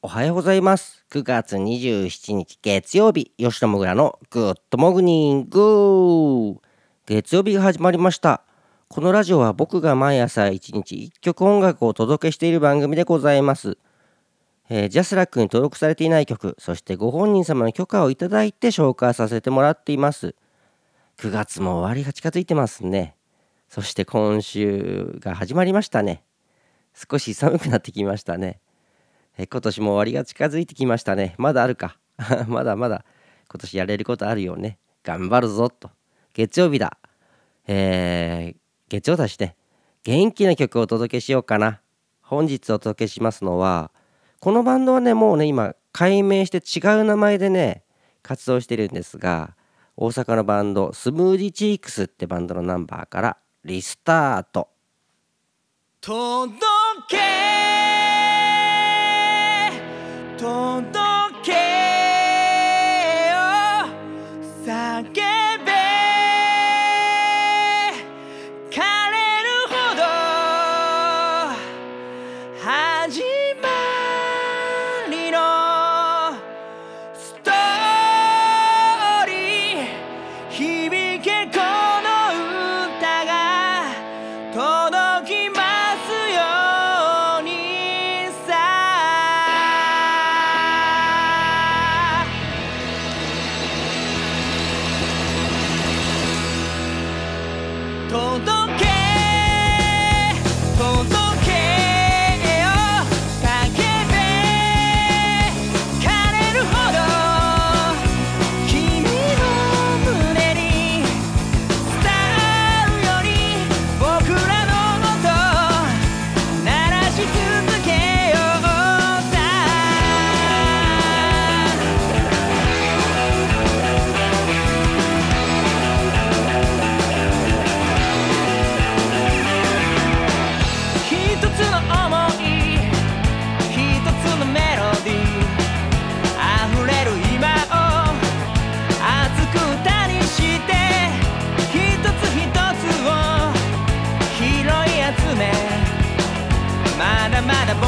おはようございます。9月27日月曜日吉野もぐらのグッドモグニング。月曜日が始まりました。このラジオは僕が毎朝1日1曲音楽をお届けしている番組でございます。えー、ジャスラックに登録されていない曲そしてご本人様の許可をいただいて紹介させてもらっています。9月も終わりが近づいてますね。そして今週が始まりましたね。少し寒くなってきましたね。え今年も終わりが近づいてきましたね。まだあるか。まだまだ今年やれることあるよね。頑張るぞと。月曜日だ。えー、月曜だしね。元気な曲をお届けしようかな。本日お届けしますのはこのバンドはねもうね今改名して違う名前でね活動してるんですが大阪のバンドスムーディチークスってバンドのナンバーからリスタート。届まだ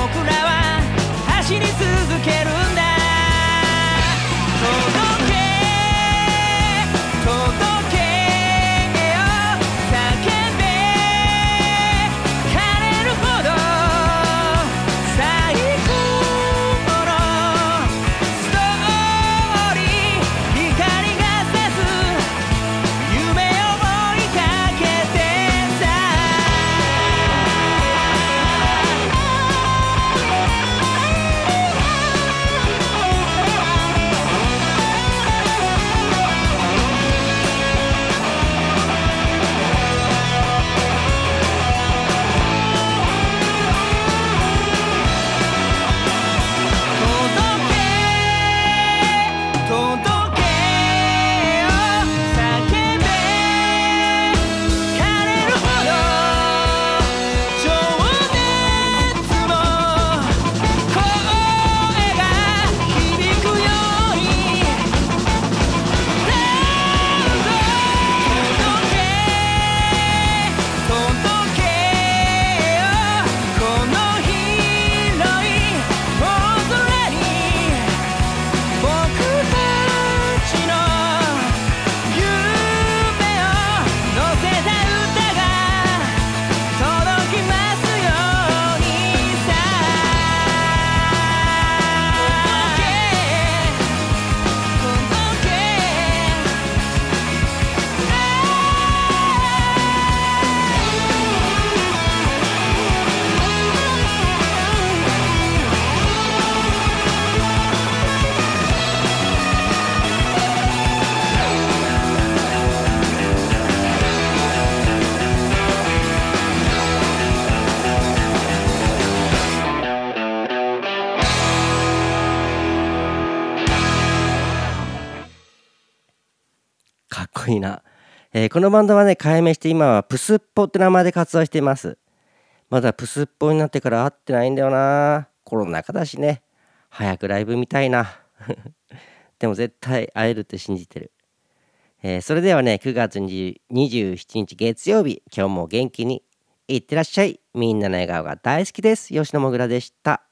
かっこいいな、えーこのバンドはね改名して今はプスッポって名前で活動しています。まだプスッポになってから会ってないんだよな。コロナ禍だしね。早くライブ見たいな。でも絶対会えるって信じてる、えーそれではね9月27日月曜日今日も元気にいってらっしゃい。みんなの笑顔が大好きです。吉野もぐらでした。